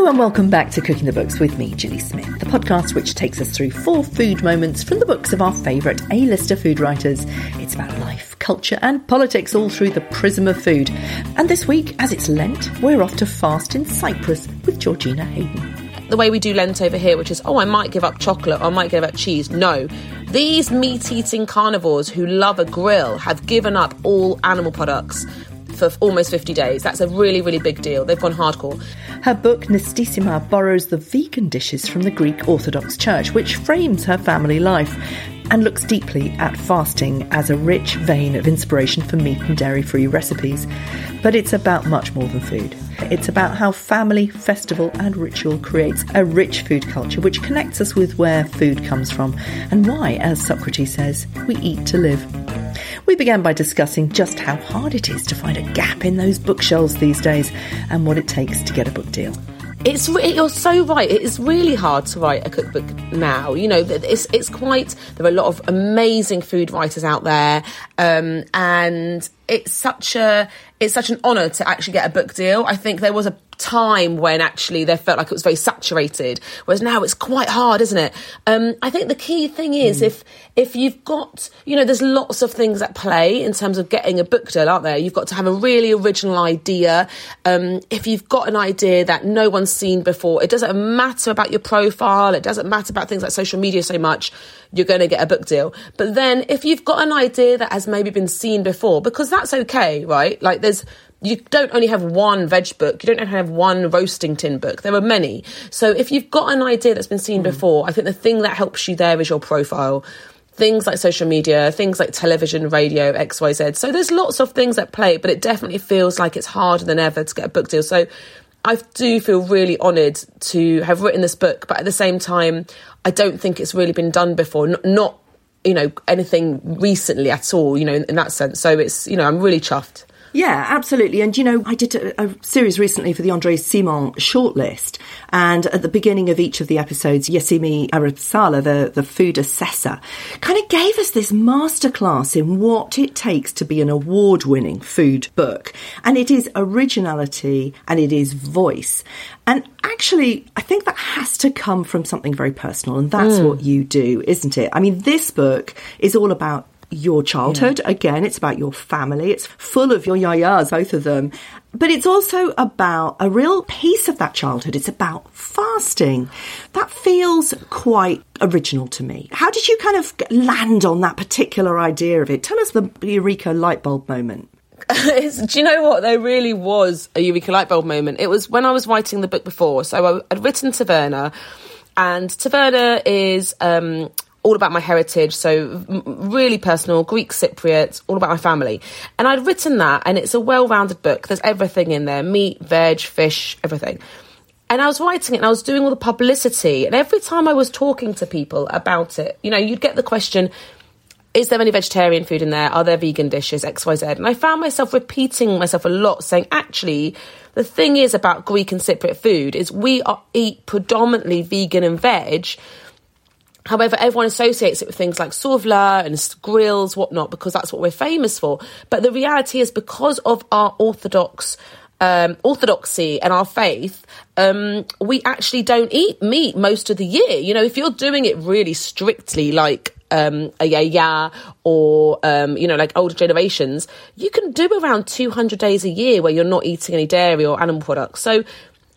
Hello and welcome back to Cooking the Books with me, Gilly Smith, the podcast which takes us through four food moments from the books of our favourite A-lister food writers. It's about life, culture and politics all through the prism of food. And this week, as it's Lent, we're off to fast in Cyprus with Georgina Hayden. The way we do Lent over here, which is, oh, I might give up chocolate or I might give up cheese. No. These meat eating carnivores who love a grill have given up all animal products for almost 50 days. That's a really, really big deal. They've gone hardcore. Her book, Nistisima, borrows the vegan dishes from the Greek Orthodox Church, which frames her family life and looks deeply at fasting as a rich vein of inspiration for meat and dairy free recipes. But it's about much more than food. It's about how family, festival, and ritual creates a rich food culture which connects us with where food comes from and why, as Socrates says, we eat to live. We began by discussing just how hard it is to find a gap in those bookshelves these days and what it takes to get a book deal. It's you're so right. It is really hard to write a cookbook now. You know, it's it's quite. There are a lot of amazing food writers out there, um, and it's such a it's such an honour to actually get a book deal. I think there was a time when actually they felt like it was very saturated, whereas now it's quite hard, isn't it? Um, I think the key thing is mm. if if you've got, you know, there's lots of things at play in terms of getting a book deal, aren't there? You've got to have a really original idea. Um, if you've got an idea that no one's seen before, it doesn't matter about your profile, it doesn't matter about things like social media so much, you're going to get a book deal. But then if you've got an idea that has maybe been seen before, because that's okay, right? Like there's you don't only have one veg book, you don't only have one roasting tin book. There are many. So if you've got an idea that's been seen mm. before, I think the thing that helps you there is your profile. Things like social media, things like television, radio, XYZ. So there's lots of things at play, but it definitely feels like it's harder than ever to get a book deal. So I do feel really honoured to have written this book, but at the same time, I don't think it's really been done before. Not, not you know, anything recently at all, you know, in, in that sense. So it's, you know, I'm really chuffed. Yeah, absolutely. And you know, I did a, a, series recently for the Andre Simon shortlist, and at the beginning of each of the episodes, Yasimi Arabsala, the, the food assessor, kind of gave us this masterclass in what it takes to be an award winning food book. And it is originality and it is voice. And actually, I think that has to come from something very personal, and that's mm. what you do, isn't it? I mean, this book is all about your childhood. Yeah. Again, it's about your family. It's full of your yayas, both of them. But it's also about a real piece of that childhood. It's about fasting. That feels quite original to me. How did you kind of land on that particular idea of it? Tell us the Eureka light bulb moment. do you know what? There really was a Eureka light bulb moment. It was when I was writing the book before. So I'd written Taverna, and Taverna is um, all about my heritage, so really personal, Greek Cypriot, all about my family. And I'd written that, and it's a well rounded book. There's everything in there meat, veg, fish, everything. And I was writing it and I was doing all the publicity. And every time I was talking to people about it, you know, you'd get the question, is there any vegetarian food in there? Are there vegan dishes? XYZ. And I found myself repeating myself a lot, saying, actually, the thing is about Greek and Cypriot food is we are, eat predominantly vegan and veg However, everyone associates it with things like souvla and grills, whatnot, because that's what we're famous for. But the reality is, because of our orthodox um, orthodoxy and our faith, um, we actually don't eat meat most of the year. You know, if you're doing it really strictly, like um, a yaya or um, you know like older generations, you can do around 200 days a year where you're not eating any dairy or animal products. So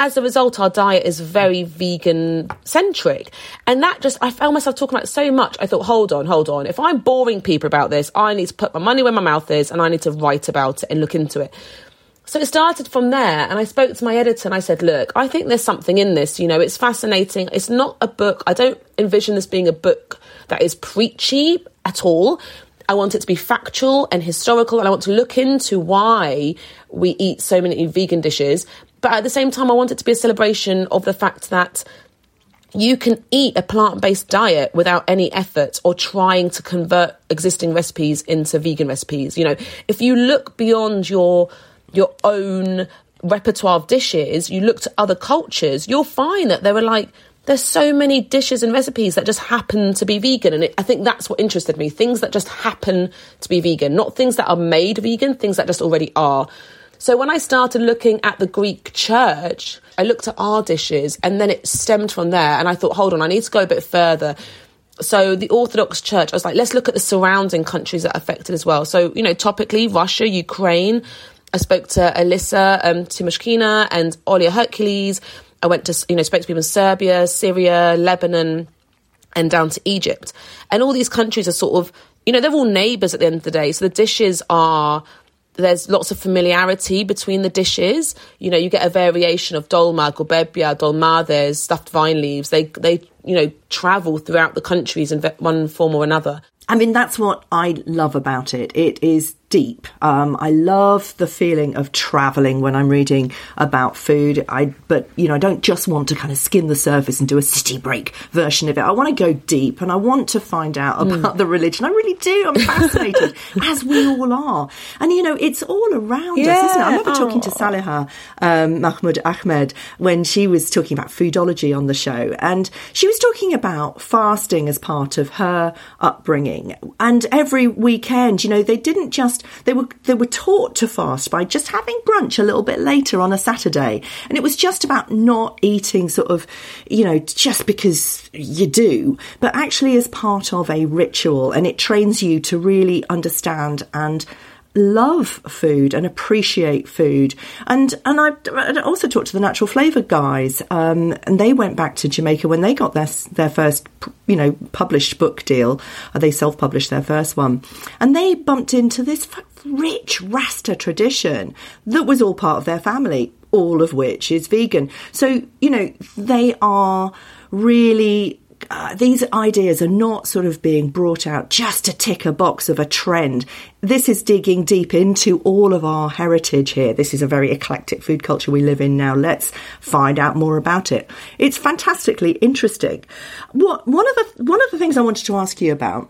as a result, our diet is very vegan centric. And that just, I found myself talking about so much. I thought, hold on, hold on. If I'm boring people about this, I need to put my money where my mouth is and I need to write about it and look into it. So it started from there. And I spoke to my editor and I said, look, I think there's something in this. You know, it's fascinating. It's not a book. I don't envision this being a book that is preachy at all. I want it to be factual and historical, and I want to look into why we eat so many vegan dishes. But at the same time, I want it to be a celebration of the fact that you can eat a plant based diet without any effort or trying to convert existing recipes into vegan recipes. You know, if you look beyond your your own repertoire of dishes, you look to other cultures, you'll find that there are like there's so many dishes and recipes that just happen to be vegan. And it, I think that's what interested me. Things that just happen to be vegan, not things that are made vegan, things that just already are. So when I started looking at the Greek church, I looked at our dishes and then it stemmed from there. And I thought, hold on, I need to go a bit further. So the Orthodox Church, I was like, let's look at the surrounding countries that are affected as well. So, you know, topically, Russia, Ukraine. I spoke to Alissa um, Timoshkina and Olia Hercules. I went to, you know, spoke to people in Serbia, Syria, Lebanon, and down to Egypt. And all these countries are sort of, you know, they're all neighbours at the end of the day. So the dishes are there's lots of familiarity between the dishes. You know, you get a variation of dolma, koupepia, dolma. There's stuffed vine leaves. They they you know travel throughout the countries in one form or another. I mean, that's what I love about it. It is deep. Um, I love the feeling of traveling when I'm reading about food. I, but you know, I don't just want to kind of skim the surface and do a city break version of it. I want to go deep and I want to find out about mm. the religion. I really do. I'm fascinated, as we all are. And you know, it's all around yeah. us, isn't it? I remember oh. talking to Saliha um, Mahmood Ahmed when she was talking about foodology on the show, and she was talking about fasting as part of her upbringing. And every weekend, you know, they didn't just they were they were taught to fast by just having brunch a little bit later on a Saturday, and it was just about not eating sort of, you know, just because you do, but actually as part of a ritual, and it trains you to really understand and love food and appreciate food. And and I, also talked to the Natural Flavour guys, um, and they went back to Jamaica when they got their their first, you know, published book deal. Uh, they self published their first one, and they bumped into this rich Rasta tradition that was all part of their family. All of which is vegan. So, you know, they are really uh, these ideas are not sort of being brought out just to tick a box of a trend. This is digging deep into all of our heritage here. This is a very eclectic food culture we live in now. Let's find out more about it. It's fantastically interesting. What one of the one of the things I wanted to ask you about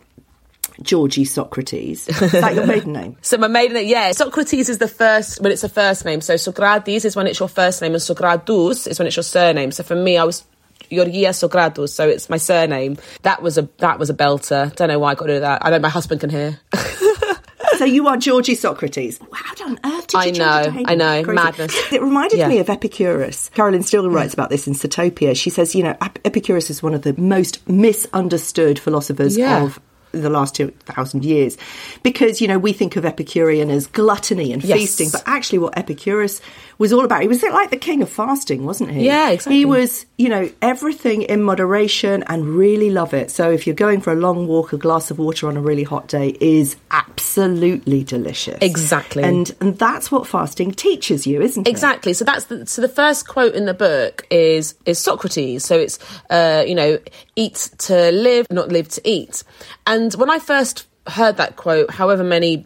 Georgie Socrates. Is that your maiden name? so my maiden name, yeah. Socrates is the first when it's a first name. So Socrates is when it's your first name, and Socratous is when it's your surname. So for me, I was Georgia Socratous, so it's my surname. That was a that was a belter. Don't know why I got rid of that. I know my husband can hear. so you are Georgie Socrates. How on earth did you I know, I know, Crazy. madness. It reminded yeah. me of Epicurus. Carolyn Steel writes about this in Sitopia. She says, you know, Epicurus is one of the most misunderstood philosophers yeah. of the last 2,000 years. Because, you know, we think of Epicurean as gluttony and yes. feasting, but actually what Epicurus was all about. He was like the king of fasting, wasn't he? Yeah, exactly. He was, you know, everything in moderation and really love it. So if you're going for a long walk, a glass of water on a really hot day is absolutely delicious. Exactly. And and that's what fasting teaches you, isn't exactly. it? Exactly. So that's the, so the first quote in the book is is Socrates. So it's uh, you know, eat to live, not live to eat. And when I first heard that quote however many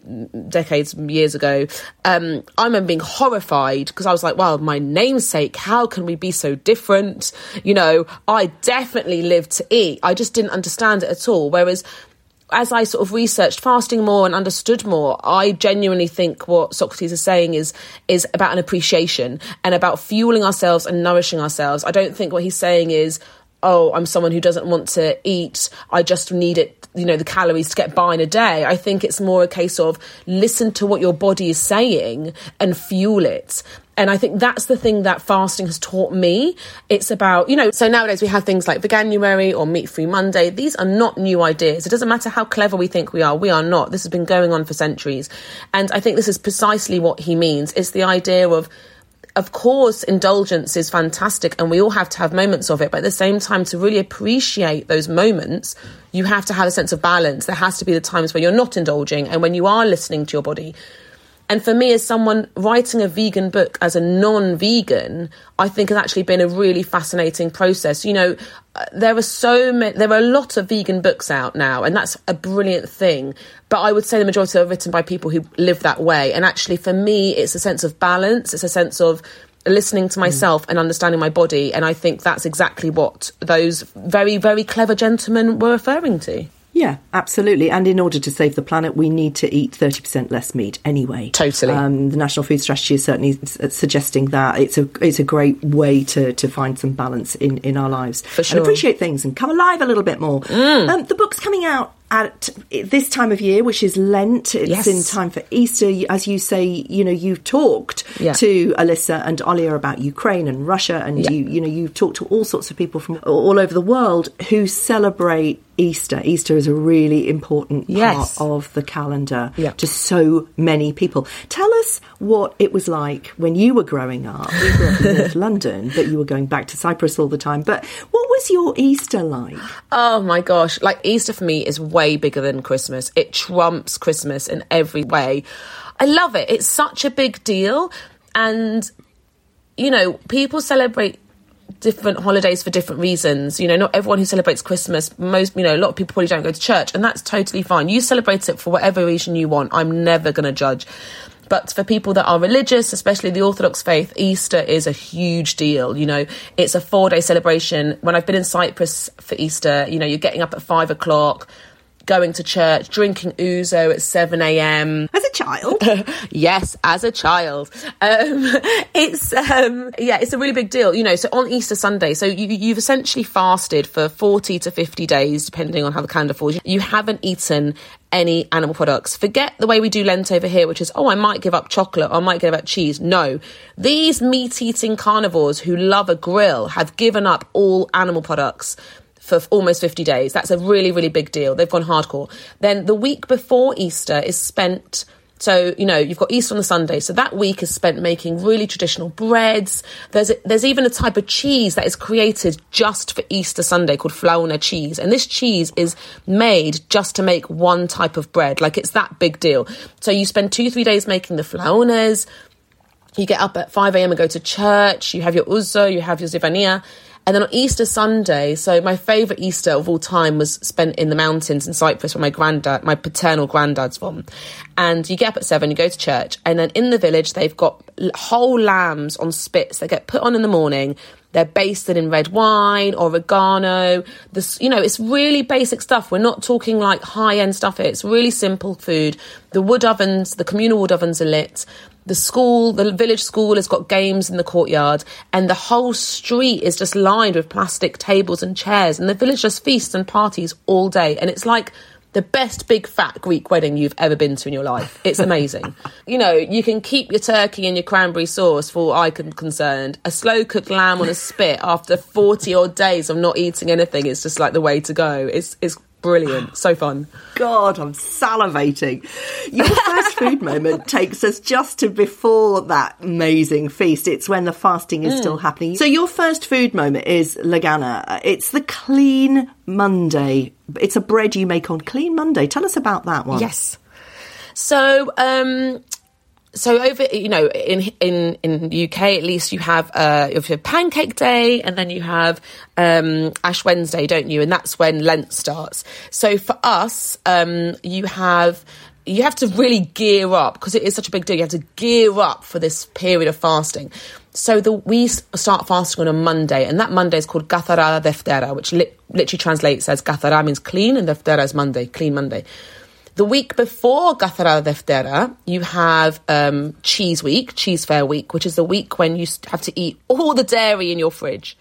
decades years ago um, i remember being horrified because i was like well my namesake how can we be so different? You know i definitely live to eat. I just didn't understand it at all. Whereas as I sort of researched fasting more and understood more, I genuinely think what Socrates is saying is is about an appreciation and about fueling ourselves and nourishing ourselves. I don't think what he's saying is oh, I'm someone who doesn't want to eat. I just need it, you know, the calories to get by in a day. I think it's more a case of listen to what your body is saying and fuel it. And I think that's the thing that fasting has taught me. It's about, you know, so nowadays we have things like Veganuary or Meat Free Monday. These are not new ideas. It doesn't matter how clever we think we are. We are not. This has been going on for centuries. And I think this is precisely what he means. It's the idea of of course, indulgence is fantastic and we all have to have moments of it. But at the same time, to really appreciate those moments, you have to have a sense of balance. There has to be the times where you're not indulging and when you are listening to your body. And for me, as someone writing a vegan book as a non vegan, I think has actually been a really fascinating process. You know, uh, there are so many, there are a lot of vegan books out now, and that's a brilliant thing. But I would say the majority are written by people who live that way. And actually, for me, it's a sense of balance, it's a sense of listening to myself mm. and understanding my body. And I think that's exactly what those very, very clever gentlemen were referring to. Yeah, absolutely. And in order to save the planet, we need to eat 30% less meat anyway. Totally. Um, the National Food Strategy is certainly suggesting that it's a it's a great way to, to find some balance in, in our lives. For sure. And appreciate things and come alive a little bit more. Mm. Um, the book's coming out at this time of year, which is Lent, it's Yes. in time for Easter. As you say, you know, you've talked Yeah. to Alissa and Olia about Ukraine and Russia, and Yeah. you, you know, you've talked to all sorts of people from all over the world who celebrate Easter. Easter is a really important Yes. part of the calendar Yeah. to so many people. Tell us what it was like when you were growing up. You grew up in North London, but you were going back to Cyprus all the time. But what was your Easter like? Oh my gosh. Like Easter for me is way bigger than Christmas. It trumps Christmas in every way. I love it. It's such a big deal. And, you know, people celebrate different holidays for different reasons. You know, not everyone who celebrates Christmas, most, you know, a lot of people probably don't go to church, and that's totally fine. You celebrate it for whatever reason you want. I'm never going to judge. But for people that are religious, especially the Orthodox faith, Easter is a huge deal. You know, it's a four day celebration. When I've been in Cyprus for Easter, you know, you're getting up at five o'clock, going to church, drinking ouzo at 7 a.m. As a child, yes, as a child. Um, it's um, yeah, it's a really big deal. You know, so on Easter Sunday, so you, you've essentially fasted for forty to fifty days, depending on how the calendar falls. You haven't eaten any animal products. Forget the way we do Lent over here, which is oh, I might give up chocolate, or I might give up cheese. No, these meat-eating carnivores who love a grill have given up all animal products for almost 50 days. That's a really, really big deal. They've gone hardcore. Then the week before Easter is spent. So you know you've got Easter on the Sunday, so that week is spent making really traditional breads. There's a, there's even a type of cheese that is created just for Easter Sunday called flaouna cheese, and this cheese is made just to make one type of bread. Like it's that big deal. So you spend two three days making the flaounas. You get up at 5 a.m. and go to church. You have your ouzo, you have your zivania. And then on Easter Sunday, so my favourite Easter of all time was spent in the mountains in Cyprus where my granddad, my paternal granddad's from. And you get up at seven, you go to church, and then in the village they've got whole lambs on spits that get put on in the morning. They're basted in red wine, or oregano. This, you know, it's really basic stuff. We're not talking like high end stuff. It's really simple food. The wood ovens, the communal wood ovens are lit. The school, the village school has got games in the courtyard, and the whole street is just lined with plastic tables and chairs. And the village just feasts and parties all day. And it's like the best big fat Greek wedding you've ever been to in your life. It's amazing. you know, you can keep your turkey and your cranberry sauce for all I can concerned. A slow cooked lamb on a spit after 40 odd days of not eating anything is just like the way to go. It's, it's brilliant. So fun. God, I'm salivating. Your first food moment takes us just to before that amazing feast. It's when the fasting is still happening. So your first food moment is Lagana. It's the Clean Monday. It's a bread you make on Clean Monday. Tell us about that one. Yes. So, um, so over, you know, in in in UK at least, you have uh, you have Pancake Day, and then you have um, Ash Wednesday, don't you? And that's when Lent starts. So for us, um, you have. You have to really gear up because it is such a big deal. You have to gear up for this period of fasting. So the, we start fasting on a Monday, and that Monday is called Gathara Deftera, which li- literally translates as Gathara means clean, and Deftera is Monday, clean Monday. The week before Gathara Deftera, you have um, Cheese Week, Cheese Fair Week, which is the week when you have to eat all the dairy in your fridge.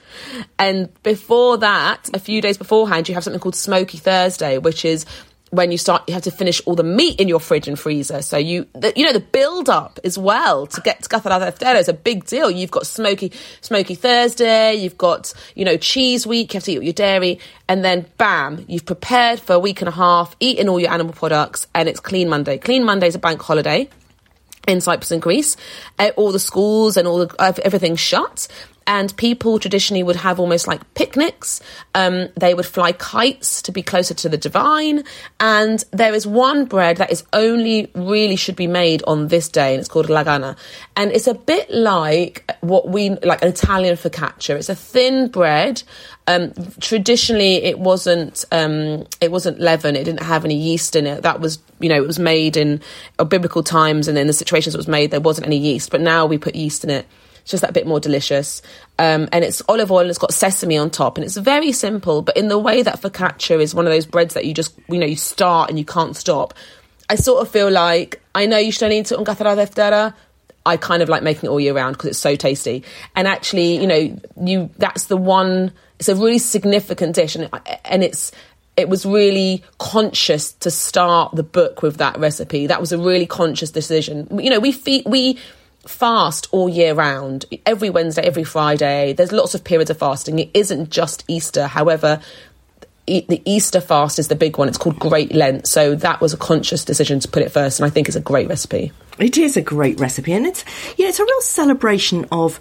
And before that, a few days beforehand, you have something called Smoky Thursday, which is when you start, you have to finish all the meat in your fridge and freezer. So you, the, you know, the build up as well to get to Gathara Deftera is a big deal. You've got Smoky, Smoky Thursday, you've got, you know, Cheese Week, you have to eat your dairy, and then bam, you've prepared for a week and a half, eaten all your animal products, and it's Clean Monday. Clean Monday is a bank holiday in Cyprus and Greece. Uh, all the schools and all the, everything's shut. And people traditionally would have almost like picnics. Um, they would fly kites to be closer to the divine. And there is one bread that is only really should be made on this day, and it's called lagana. And it's a bit like what we like an Italian focaccia. It's a thin bread. Um, traditionally, it wasn't um, it wasn't leaven. It didn't have any yeast in it. That was you know it was made in biblical times, and in the situations it was made, there wasn't any yeast. But now we put yeast in it. It's just that bit more delicious. Um, and it's olive oil and it's got sesame on top. And it's very simple, but in the way that focaccia is one of those breads that you just, you know, you start and you can't stop. I sort of feel like, I know you should only eat it on Gathara Deftera. I kind of like making it all year round because it's so tasty. And actually, you know, you that's the one. It's a really significant dish, and and it's it was really conscious to start the book with that recipe. That was a really conscious decision. You know, we feed, we fast all year round, every Wednesday, every Friday. There's lots of periods of fasting. It isn't just Easter. However, the Easter fast is the big one. It's called Great Lent. So that was a conscious decision to put it first, and I think it's a great recipe. It is a great recipe, and it's know it's a real celebration of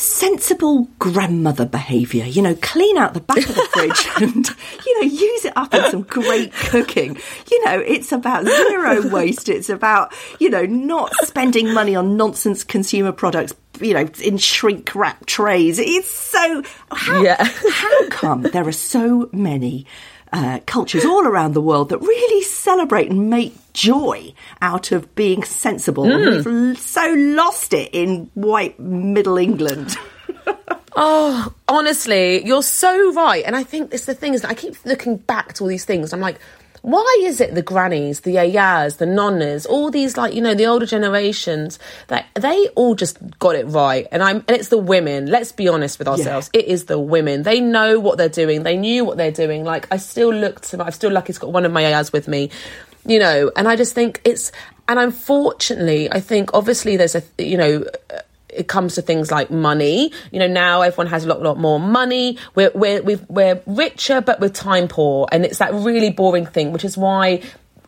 sensible grandmother behaviour. You know, clean out the back of the fridge and, you know, use it up in some great cooking. You know, it's about zero waste. It's about, you know, not spending money on nonsense consumer products, you know, in shrink wrap trays. It's so, how, Yeah. how come there are so many uh, cultures all around the world that really celebrate and make joy out of being sensible? And We've l- so lost it in white Middle England. Oh, honestly, you're so right. And I think it's the thing is that I keep looking back to all these things. I'm like, why is it the grannies, the yayas, the nonnas, all these like you know the older generations that they all just got it right? And I'm and it's the women. Let's be honest with ourselves. It is the women. They know what they're doing. They knew what they're doing. Like I still look to. I'm still lucky to got one of my yayas with me. You know, and I just think it's and unfortunately, I think obviously there's a you know it comes to things like money. You know, now everyone has a lot, lot more money. We're we're we've, we're richer, but we're time poor, and it's that really boring thing, which is why.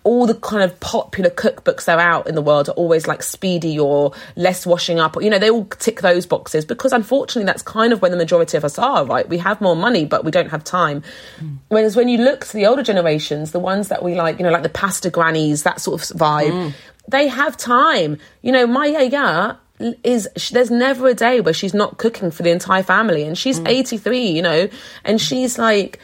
All the kind of popular cookbooks that are out in the world are always like speedy or less washing up. You know, they all tick those boxes because unfortunately that's kind of where the majority of us are, right? We have more money, but we don't have time. Hmm. Whereas when you look to the older generations, the ones that we like, you know, like the pasta grannies, that sort of vibe, hmm. they have time. You know, my uh, yaya is there's never a day where she's not cooking for the entire family and she's mm. 83 you know and she's like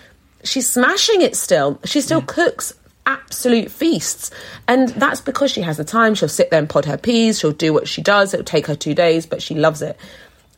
she's smashing it still. She still mm. cooks absolute feasts and that's because she has the time. She'll sit there and pod her peas. She'll do what she does. It'll take her two days but she loves it.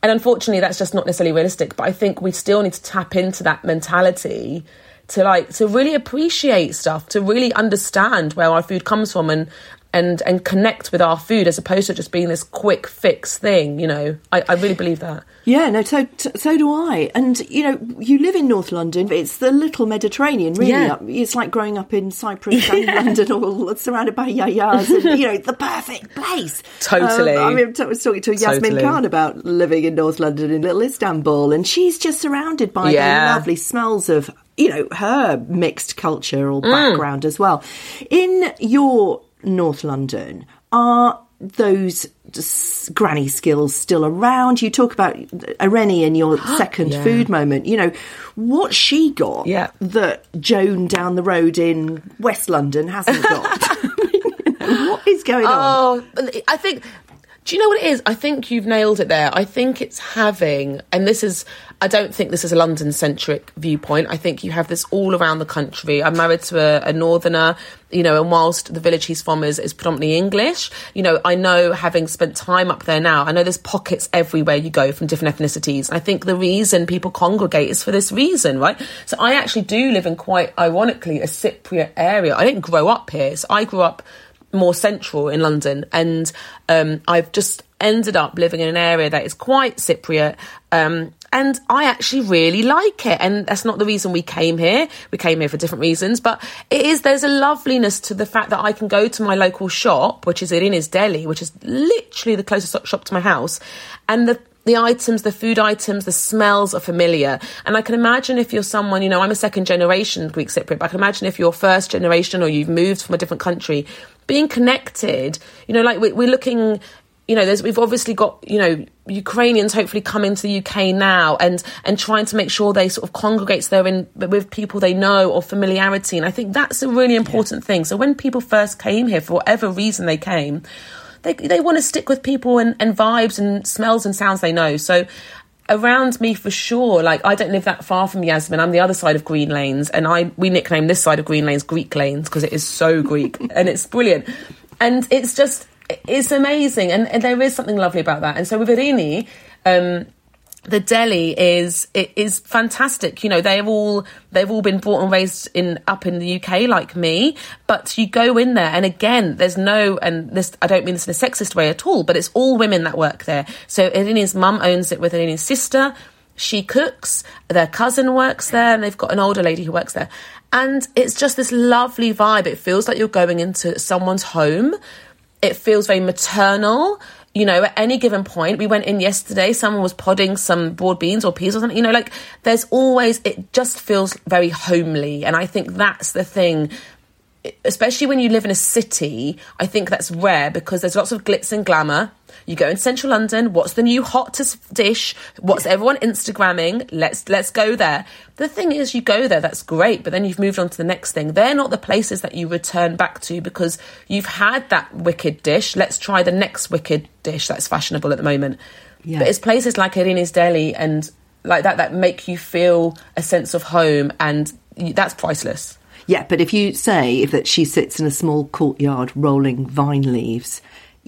And unfortunately that's just not necessarily realistic but i think we still need to tap into that mentality to like to really appreciate stuff to really understand where our food comes from and and and connect with our food as opposed to just being this quick fix thing you know i, I really believe that Yeah, no, so so do I. And you know, you live in North London. It's the little Mediterranean, really. Yeah. It's like growing up in Cyprus and London, all surrounded by yayas, and you know, the perfect place. Totally. Um, I mean, I was talking to Yasmin Totally. Khan about living in North London in Little Istanbul, and she's just surrounded by Yeah. the lovely smells of you know her mixed cultural Mm. background as well. In your North London, are those granny skills still around? You talk about Irene in your second Yeah. food moment. You know, what she got Yeah. that Joan down the road in West London hasn't got. What is going on? Oh, I think. Do you know what it is? I think you've nailed it there. I think it's having, and this is, I don't think this is a London centric viewpoint. I think you have this all around the country. I'm married to a, a northerner, you know, and whilst the village he's from is, is predominantly English, you know, I know having spent time up there now, I know there's pockets everywhere you go from different ethnicities. I think the reason people congregate is for this reason, right? So I actually do live in quite ironically a Cypriot area. I didn't grow up here. So I grew up more central in London, and um, I've just ended up living in an area that is quite Cypriot. Um, and I actually really like it, and that's not the reason we came here. We came here for different reasons, but it is. There's a loveliness to the fact that I can go to my local shop, which is Irini's Deli, which is literally the closest shop to my house, and the the items, the food items, the smells are familiar. And I can imagine if you're someone, you know, I'm a second generation Greek Cypriot, but I can imagine if you're first generation or you've moved from a different country, being connected, you know, like we- we're looking, you know, there's, we've obviously got, you know, Ukrainians hopefully coming to the UK now and, and trying to make sure they sort of congregate so they're in with people they know or familiarity. And I think that's a really important thing. So when people first came here, for whatever reason they came, they they want to stick with people and, and vibes and smells and sounds they know. So around me for sure, like I don't live that far from Yasmin. I'm the other side of Green Lanes, and I we nickname this side of Green Lanes Greek Lanes because it is so Greek and it's brilliant. And it's just it's amazing, and, and there is something lovely about that. And so with Irini, um, the deli is it is fantastic. You know, they've all they've all been born and raised in up in the UK like me. But you go in there, and again, there's no and this I don't mean this in a sexist way at all, but it's all women that work there. So Irini's mum owns it with Irini's sister. She cooks, their cousin works there, and they've got an older lady who works there. And it's just this lovely vibe. It feels like you're going into someone's home. It feels very maternal you know, at any given point, we went in yesterday, someone was podding some broad beans or peas or something, you know, like there's always, it just feels very homely. And I think that's the thing especially when you live in a city, I think that's rare because there's lots of glitz and glamour. You go in central London, what's the new hottest dish? What's everyone Instagramming? Let's let's go there. The thing is you go there, that's great, but then you've moved on to the next thing. They're not the places that you return back to because you've had that wicked dish. Let's try the next wicked dish that's fashionable at the moment. Yeah. But it's places like Irini's Deli and like that that make you feel a sense of home and that's priceless. Yeah, but if you say that she sits in a small courtyard rolling vine leaves,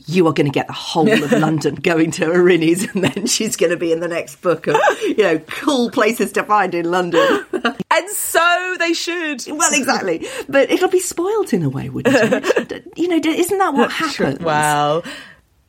you are going to get the whole of London going to Irini's, and then she's going to be in the next book of, you know, cool places to find in London. and so they should. Well, exactly. But it'll be spoilt in a way, wouldn't it? you know, isn't that what happens? Well,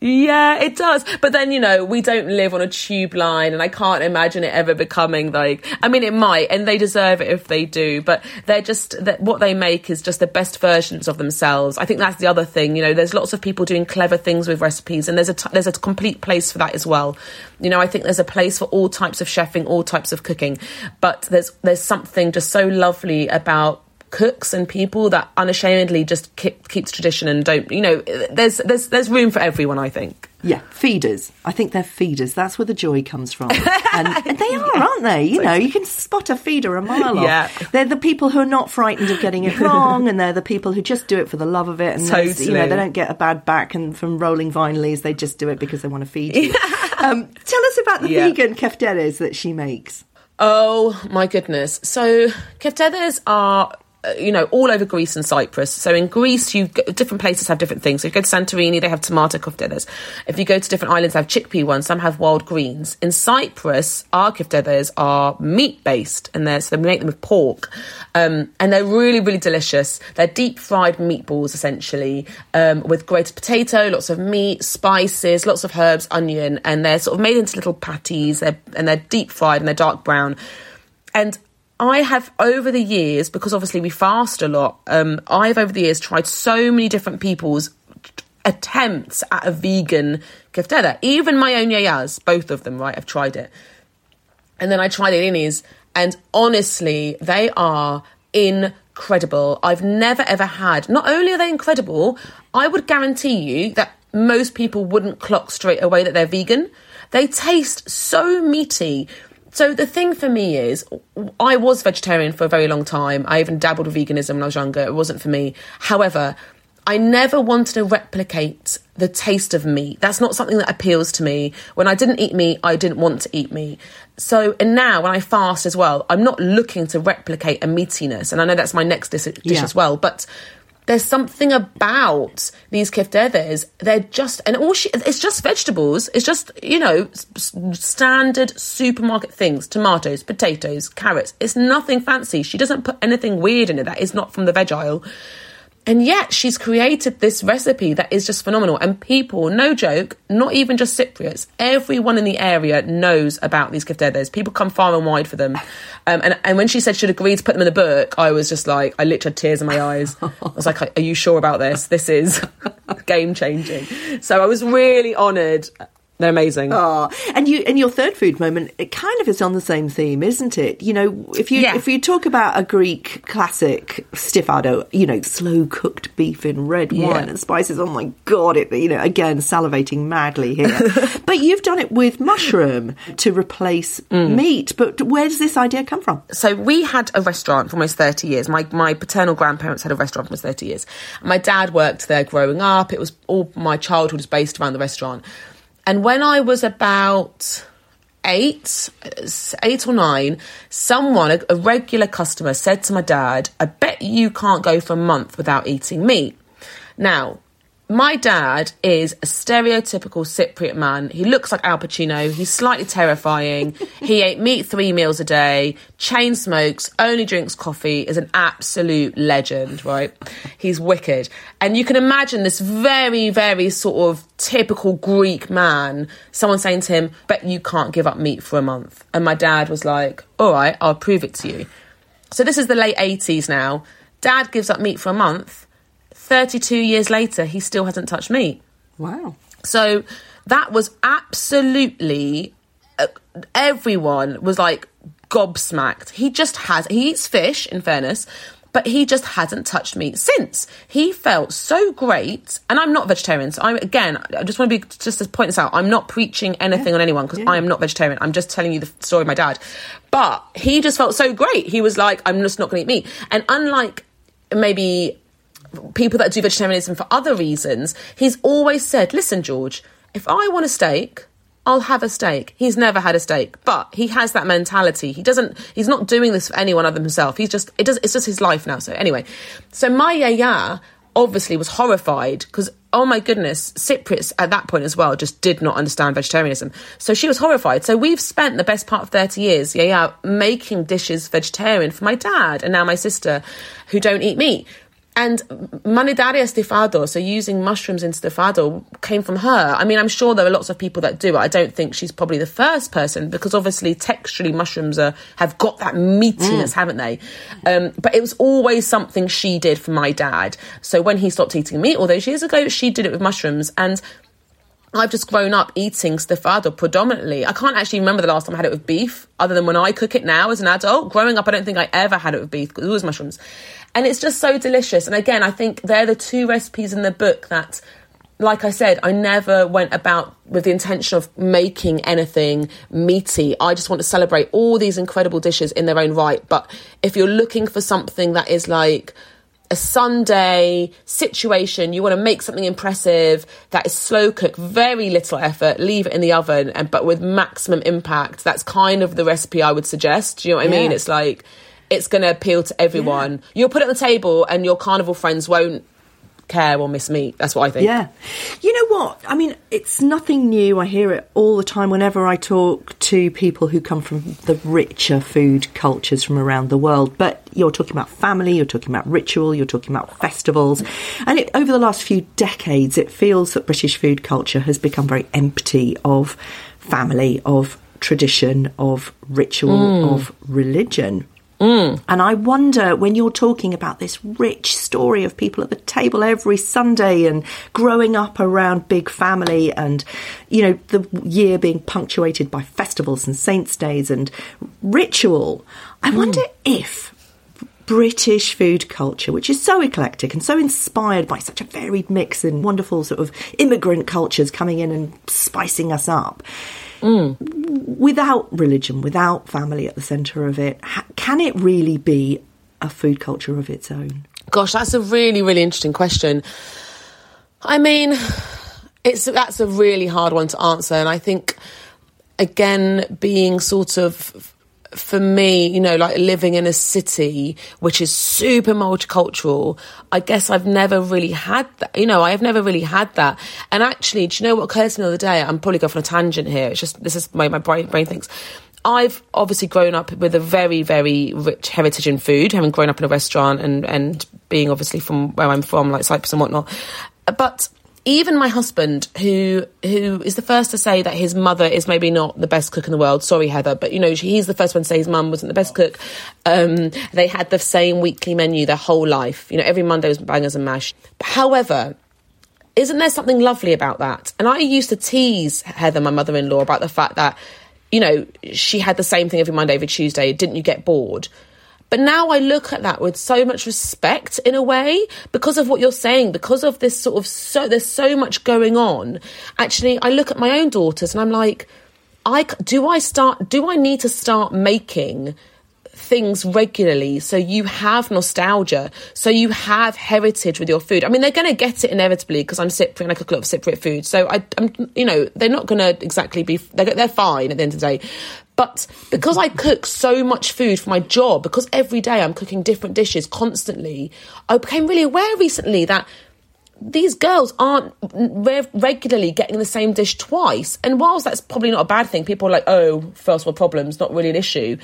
yeah, it does. But then, you know, we don't live on a tube line and I can't imagine it ever becoming like, I mean, it might and they deserve it if they do, but they're just, that what they make is just the best versions of themselves. I think that's the other thing. You know, there's lots of people doing clever things with recipes and there's a, t- there's a complete place for that as well. You know, I think there's a place for all types of chefing, all types of cooking, but there's, there's something just so lovely about cooks and people that unashamedly just keep, keeps tradition and don't you know there's there's there's room for everyone i think. Yeah feeders. I think they're feeders. That's where the joy comes from. And, and they are aren't they? You know you can spot a feeder a mile off. Yeah. they're the people who are not frightened of getting it wrong and they're the people who just do it for the love of it. And totally. you know they don't get a bad back and from rolling vine leaves. They just do it because they want to feed you. Um, tell us about the yeah. vegan keftedes that she makes. Oh my goodness. So, keftedes are you know, all over Greece and Cyprus. So in Greece, you different places have different things. So if you go to Santorini, they have tomato keftedes. If you go to different islands, they have chickpea ones. Some have wild greens. In Cyprus, our keftedes are meat based, and they're so they make them with pork, um, and they're really really delicious. They're deep fried meatballs essentially um, with grated potato, lots of meat, spices, lots of herbs, onion, and they're sort of made into little patties. They're, and they're deep fried and they're dark brown. And I have over the years, because obviously we fast a lot, um, I've over the years tried so many different people's attempts at a vegan kefteda. Even my own yayas, both of them, right? I've tried it. And then I tried it in his, and honestly, they are incredible. I've never ever had, not only are they incredible, I would guarantee you that most people wouldn't clock straight away that they're vegan. They taste so meaty. So the thing for me is, I was vegetarian for a very long time. I even dabbled with veganism when I was younger. It wasn't for me. However, I never wanted to replicate the taste of meat. That's not something that appeals to me. When I didn't eat meat, I didn't want to eat meat. So, and now when I fast as well, I'm not looking to replicate a meatiness. And I know that's my next dish, dish yeah. as well. But there's something about these keftedes. They're just, and all she, it's just vegetables. It's just, you know, standard supermarket things tomatoes, potatoes, carrots. It's nothing fancy. She doesn't put anything weird in it that is not from the veg aisle. And yet she's created this recipe that is just phenomenal. And people, no joke, not even just Cypriots, everyone in the area knows about these keftedes. People come far and wide for them. Um, and, and when she said she'd agreed to put them in the book, I was just like, I literally had tears in my eyes. I was like, are you sure about this? This is game changing. So I was really honoured they're amazing. Oh, and you and your third food moment, it kind of is on the same theme, isn't it? You know, if you yeah. if you talk about a Greek classic stifado, you know, slow cooked beef in red wine and spices. Oh my god! It you know again salivating madly here. but you've done it with mushroom to replace mm. meat. But where does this idea come from? So we had a restaurant for almost thirty years. My my paternal grandparents had a restaurant for almost thirty years. My dad worked there growing up. It was all my childhood was based around the restaurant. And when I was about eight, eight or nine, someone, a, a, regular customer, said to my dad, I bet you can't go for a month without eating meat. Now, my dad is a stereotypical Cypriot man. He looks like Al Pacino. He's slightly terrifying. he ate meat three meals a day, chain smokes, only drinks coffee, is an absolute legend, right? He's wicked. And you can imagine this very, very sort of typical Greek man, someone saying to him, Bet you can't give up meat for a month. And my dad was like, All right, I'll prove it to you. So this is the late 80s now. Dad gives up meat for a month 32 years later, he still hasn't touched meat. Wow. So that was absolutely uh, everyone was like gobsmacked. He just has, he eats fish, in fairness, but he just hasn't touched meat since. He felt so great, and I'm not vegetarian. So I'm again, I just want to be just to point this out. I'm not preaching anything yeah. on anyone because yeah. I am not vegetarian. I'm just telling you the story of my dad. But he just felt so great. He was like, I'm just not going to eat meat. And unlike maybe people that do vegetarianism for other reasons, he's always said, listen, George, if I want a steak, I'll have a steak. He's never had a steak, but he has that mentality. He doesn't, he's not doing this for anyone other than himself. He's just, it does, it's just his life now. So anyway, so my yaya obviously was horrified because, oh my goodness, Cypriots at that point as well just did not understand vegetarianism. So she was horrified. So we've spent the best part of 30 years, yeah, yeah, making dishes vegetarian for my dad and now my sister who don't eat meat. And manitaria estofado, so using mushrooms in estofado, came from her. I mean, I'm sure there are lots of people that do it. I don't think she's probably the first person because obviously texturally mushrooms are, have got that meatiness, mm. haven't they? Um, but it was always something she did for my dad. So when he stopped eating meat all those years ago, she did it with mushrooms. And I've just grown up eating stofado predominantly. I can't actually remember the last time I had it with beef, other than when I cook it now as an adult. Growing up, I don't think I ever had it with beef because it was mushrooms. And it's just so delicious. And again, I think they're the two recipes in the book that, like I said, I never went about with the intention of making anything meaty. I just want to celebrate all these incredible dishes in their own right. But if you're looking for something that is like, a Sunday situation, you want to make something impressive that is slow cook, very little effort, leave it in the oven, and but with maximum impact. That's kind of the recipe I would suggest. Do you know what I mean? It's like it's going to appeal to everyone. Yeah. You'll put it on the table, and your carnival friends won't care or miss meat. That's what I think. Yeah. You know what? I mean, it's nothing new. I hear it all the time whenever I talk to people who come from the richer food cultures from around the world. But you're talking about family, you're talking about ritual, you're talking about festivals. And it, over the last few decades, it feels that British food culture has become very empty of family, of tradition, of ritual, mm. of religion. Mm. And I wonder when you're talking about this rich story of people at the table every Sunday and growing up around big family and, you know, the year being punctuated by festivals and saints' days and ritual, I mm. wonder if British food culture, which is so eclectic and so inspired by such a varied mix and wonderful sort of immigrant cultures coming in and spicing us up, mm. without religion, without family at the centre of it, can it really be a food culture of its own? Gosh, that's a really, really interesting question. I mean, it's that's a really hard one to answer, and I think again, being sort of for me, you know, like living in a city which is super multicultural, I guess I've never really had that. You know, I've never really had that. And actually, do you know what occurred to me the other day? I'm probably going for a tangent here. It's just, this is my, my brain, brain thinks. I've obviously grown up with a very, very rich heritage in food, having grown up in a restaurant and, and being obviously from where I'm from, like Cyprus and whatnot. But even my husband, who who is the first to say that his mother is maybe not the best cook in the world. Sorry, Heather, but you know he's the first one to say his mum wasn't the best cook. Um, they had the same weekly menu their whole life. You know, every Monday was bangers and mash. However, isn't there something lovely about that? And I used to tease Heather, my mother-in-law, about the fact that you know she had the same thing every Monday, every Tuesday. Didn't you get bored? But now I look at that with so much respect in a way because of what you're saying, because of this sort of so, there's so much going on. Actually, I look at my own daughters and I'm like, I, do I start, do I need to start making things regularly so you have nostalgia so you have heritage with your food? I mean they're going to get it inevitably because i'm cypriot and i cook a lot of cypriot food. So I, am you know they're not going to exactly be they're, they're fine at the end of the day but because I cook so much food for my job, because every day I'm cooking different dishes constantly, I became really aware recently that these girls aren't re- regularly getting the same dish twice. And whilst that's probably not a bad thing, people are like, oh, first world problems, not really an issue.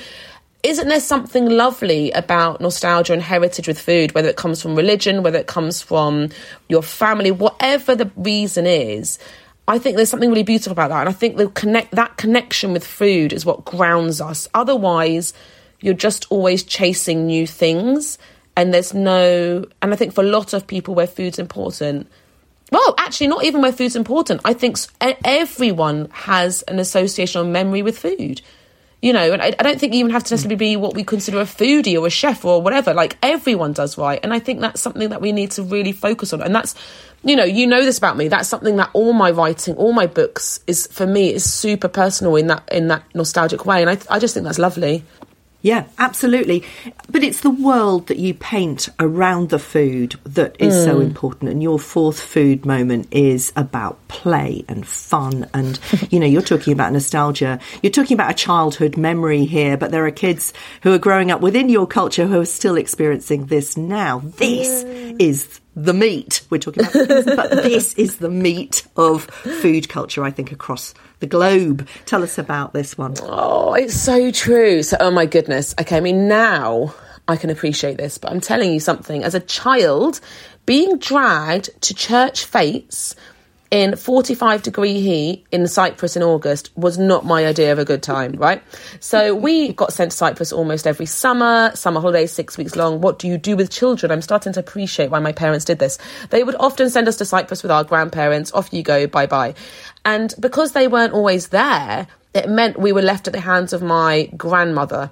Isn't there something lovely about nostalgia and heritage with food, whether it comes from religion, whether it comes from your family, whatever the reason is? I think there's something really beautiful about that. And I think the connect that connection with food is what grounds us. Otherwise, you're just always chasing new things and there's no and i think for a lot of people where food's important well actually not even where food's important i think everyone has an association or memory with food you know and I, I, don't think you even have to necessarily be what we consider a foodie or a chef or whatever. Like everyone does right. And i think that's something that we need to really focus on. And that's you know you know this about me. That's something that all my writing all my books is for me is super personal in that in that nostalgic way. And i, I just think that's lovely yeah, absolutely. But it's the world that you paint around the food that is mm. so important. And your fourth food moment is about play and fun. And, you know, you're talking about nostalgia. You're talking about a childhood memory here, but there are kids who are growing up within your culture who are still experiencing this now. This mm. is the meat. We're talking about, but this is the meat of food culture, I think, across the globe. Tell us about this one. Oh, it's so true. So, oh my goodness. Okay, I mean, now I can appreciate this, but I'm telling you something. As a child, being dragged to church fetes in 45 degree heat in Cyprus in August was not my idea of a good time, right? So we got sent to Cyprus almost every summer, summer holidays, six weeks long. What do you do with children? I'm starting to appreciate why my parents did this. They would often send us to Cyprus with our grandparents. Off you go, bye bye. And because they weren't always there, it meant we were left at the hands of my grandmother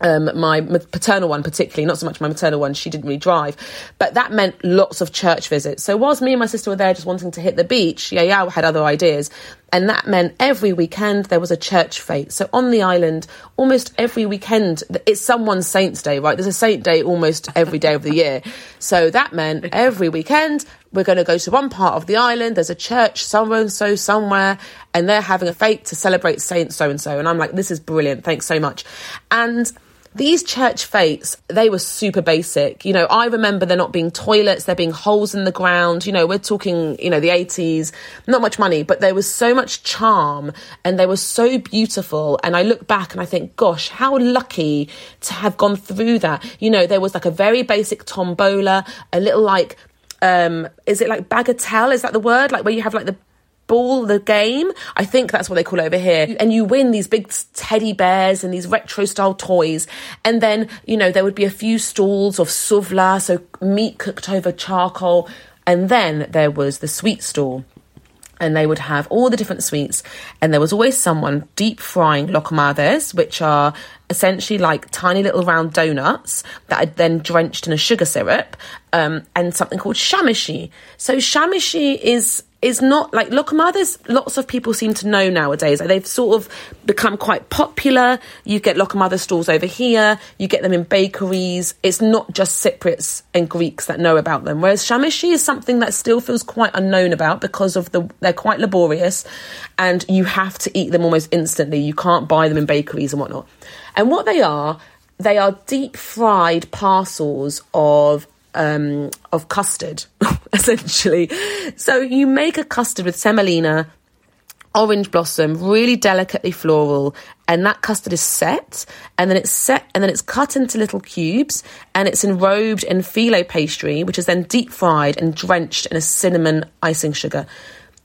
um, my paternal one particularly, not so much my maternal one, she didn't really drive, but that meant lots of church visits. So whilst me and my sister were there just wanting to hit the beach, yeah, yeah, had other ideas. And that meant every weekend there was a church fete. So on the island, almost every weekend, it's someone's saint's day, right? There's a saint day almost every day of the year. So that meant every weekend we're going to go to one part of the island. There's a church somewhere and so somewhere, and they're having a fete to celebrate Saint so and so. And I'm like, this is brilliant. Thanks so much. And these church fetes, they were super basic. You know, I remember there not being toilets, there being holes in the ground. You know, we're talking, you know, the 80s, not much money, but there was so much charm and they were so beautiful. And I look back and I think, gosh, how lucky to have gone through that. You know, there was like a very basic tombola, a little like um is it like bagatelle is that the word like where you have like the ball the game. I think that's what they call it over here. And you win these big teddy bears and these retro style toys. And then, you know, there would be a few stalls of souvla, so meat cooked over charcoal. And then there was the sweet stall and they would have all the different sweets and there was always someone deep frying lokmades which are essentially like tiny little round donuts that are then drenched in a sugar syrup um, and something called shamishi so shamishi is is not like lokmades lots of people seem to know nowadays. Like they've sort of become quite popular. You get lokmada stalls over here. You get them in bakeries. It's not just cypriots and greeks that know about them. Whereas shamishi is something that still feels quite unknown about because of the they're quite laborious and you have to eat them almost instantly. You can't buy them in bakeries and whatnot. And what they are they are deep fried parcels of um, of custard, essentially. So you make a custard with semolina, orange blossom, really delicately floral, and that custard is set, and then it's set, and then it's cut into little cubes, and it's enrobed in phyllo pastry, which is then deep fried and drenched in a cinnamon icing sugar.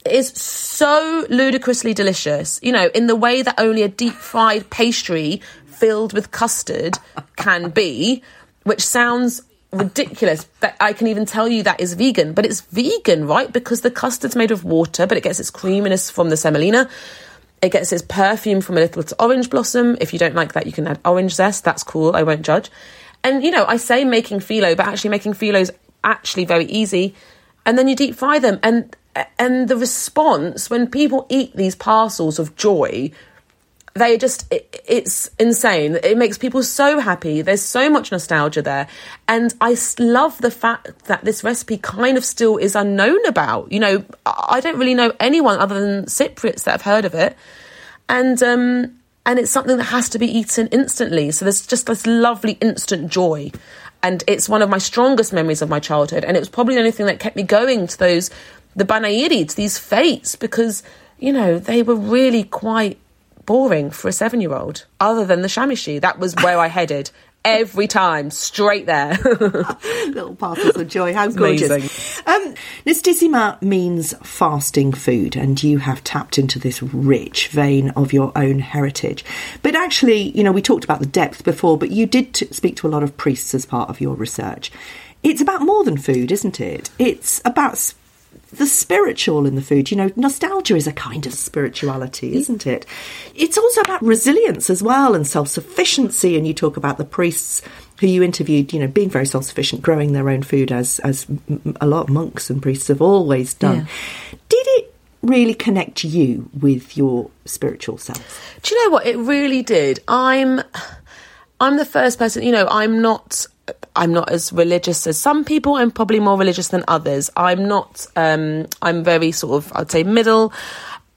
It is so ludicrously delicious, you know, in the way that only a deep fried pastry filled with custard can be, which sounds ridiculous that I can even tell you that is vegan, but it's vegan, right? Because the custard's made of water, but it gets its creaminess from the semolina. It gets its perfume from a little orange blossom. If you don't like that, you can add orange zest. That's cool. I won't judge. And you know, I say making phyllo, but actually making phyllo is actually very easy. And then you deep fry them, and and the response when people eat these parcels of joy they just it, it's insane. It makes people so happy. There's so much nostalgia there. And i love the fact that this recipe kind of still is unknown about. You know i don't really know anyone other than cypriots that have heard of it. And um and it's something that has to be eaten instantly. So there's just this lovely instant joy. And it's one of my strongest memories of my childhood. And it was probably the only thing that kept me going to those, the panayiri, to these fetes because, you know, they were really quite boring for a seven year old, other than the shamishi. That was where I headed every time, straight there. Little parcels of joy. How gorgeous. Um, Nistisima means fasting food, and you have tapped into this rich vein of your own heritage. But actually, you know, we talked about the depth before, but you did t- speak to a lot of priests as part of your research. It's about more than food, isn't it? It's about the spiritual in the food. You know, nostalgia is a kind of spirituality, isn't it? It's also about resilience as well and self sufficiency. And you talk about the priests who you interviewed, you know, being very self sufficient, growing their own food as as a lot of monks and priests have always done. Yeah. Did it really connect you with your spiritual self? Do you know what? It really did. I'm I'm the first person, you know, I'm not I'm not as religious as some people. I'm probably more religious than others. I'm not, um, I'm very sort of, I'd say middle.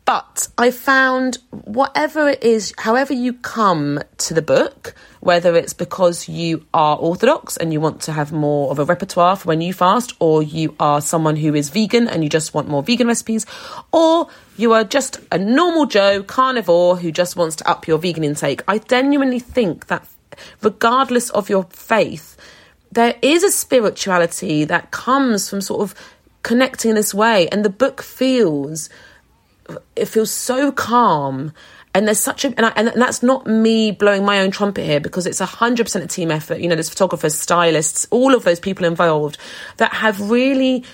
But I found whatever it is, however you come to the book, whether it's because you are Orthodox and you want to have more of a repertoire for when you fast, or you are someone who is vegan and you just want more vegan recipes, or you are just a normal Joe carnivore who just wants to up your vegan intake, I genuinely think that regardless of your faith, there is a spirituality that comes from sort of connecting this way. And the book feels, it feels so calm. And there's such a, and, I, and that's not me blowing my own trumpet here because it's a hundred percent a team effort. You know, there's photographers, stylists, all of those people involved that have really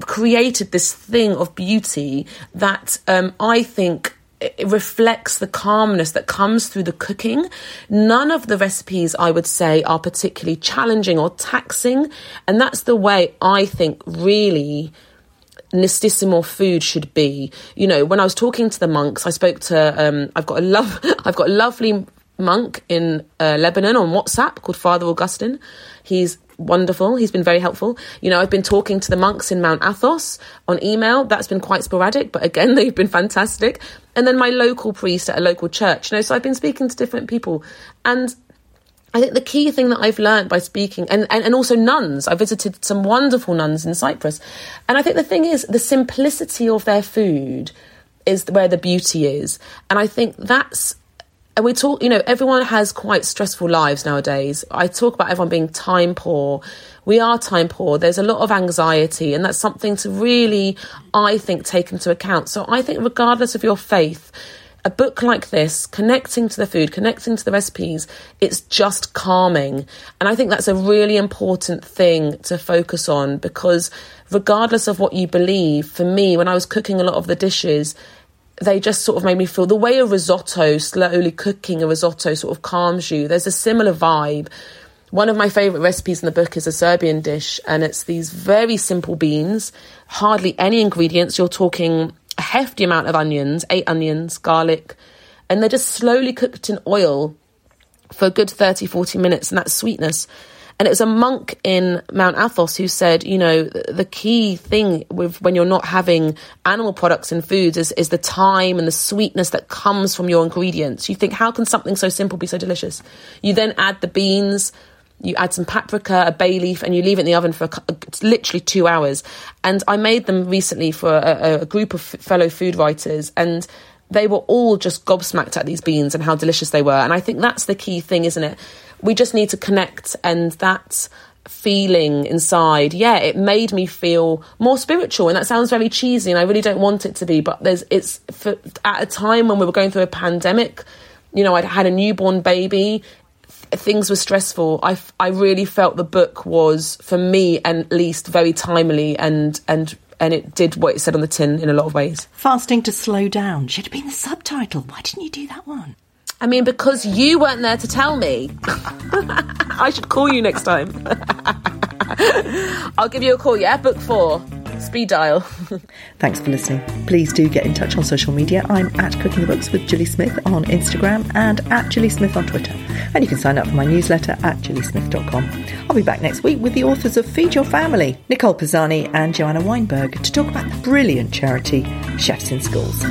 created this thing of beauty that um, I think it reflects the calmness that comes through the cooking. None of the recipes, I would say, are particularly challenging or taxing. And that's the way I think really nistisimo food should be. You know, when I was talking to the monks, I spoke to, um, I've got a love, I've got a lovely monk in uh, Lebanon on WhatsApp called Father Augustine. He's wonderful. He's been very helpful. You know, I've been talking to the monks in Mount Athos on email. That's been quite sporadic, but again, they've been fantastic. And then my local priest at a local church. You know, so I've been speaking to different people. And I think the key thing that I've learned by speaking, and, and, and also nuns, I visited some wonderful nuns in Cyprus. And I think the thing is, the simplicity of their food is where the beauty is. And I think that's and we talk, you know, everyone has quite stressful lives nowadays. I talk about everyone being time poor. We are time poor. There's a lot of anxiety, and that's something to really, I think, take into account. So I think, regardless of your faith, a book like this, connecting to the food, connecting to the recipes, it's just calming. And I think that's a really important thing to focus on because, regardless of what you believe, for me, when I was cooking a lot of the dishes, they just sort of made me feel the way a risotto, slowly cooking a risotto, sort of calms you. There's a similar vibe. One of my favourite recipes in the book is a Serbian dish, and it's these very simple beans, hardly any ingredients. You're talking a hefty amount of onions, eight onions, garlic, and they're just slowly cooked in oil for a good 30, 40 minutes, and that sweetness and it was a monk in Mount Athos who said, you know, the key thing with when you're not having animal products in foods is, is the time and the sweetness that comes from your ingredients. You think, how can something so simple be so delicious? You then add the beans, you add some paprika, a bay leaf, and you leave it in the oven for a, uh, literally two hours. And I made them recently for a, a group of fellow food writers, and they were all just gobsmacked at these beans and how delicious they were. And I think that's the key thing, isn't it? We just need to connect and that feeling inside yeah it made me feel more spiritual and that sounds very cheesy and i really don't want it to be but there's it's for, at a time when we were going through a pandemic you know i'd had a newborn baby things were stressful i i really felt the book was for me at least very timely and and and it did what it said on the tin in a lot of ways. Fasting to slow down should have been the subtitle. Why didn't you do that one? I mean, because you weren't there to tell me. I should call you next time. I'll give you a call, yeah? Book four. Speed dial. Thanks for listening. Please do get in touch on social media. I'm at Cooking the Books with Gilly Smith on Instagram and at Gilly Smith on Twitter. And you can sign up for my newsletter at gillysmith.com. I'll be back next week with the authors of Feed Your Family, Nicole Pisani and Joanna Weinberg, to talk about the brilliant charity Chefs in Schools.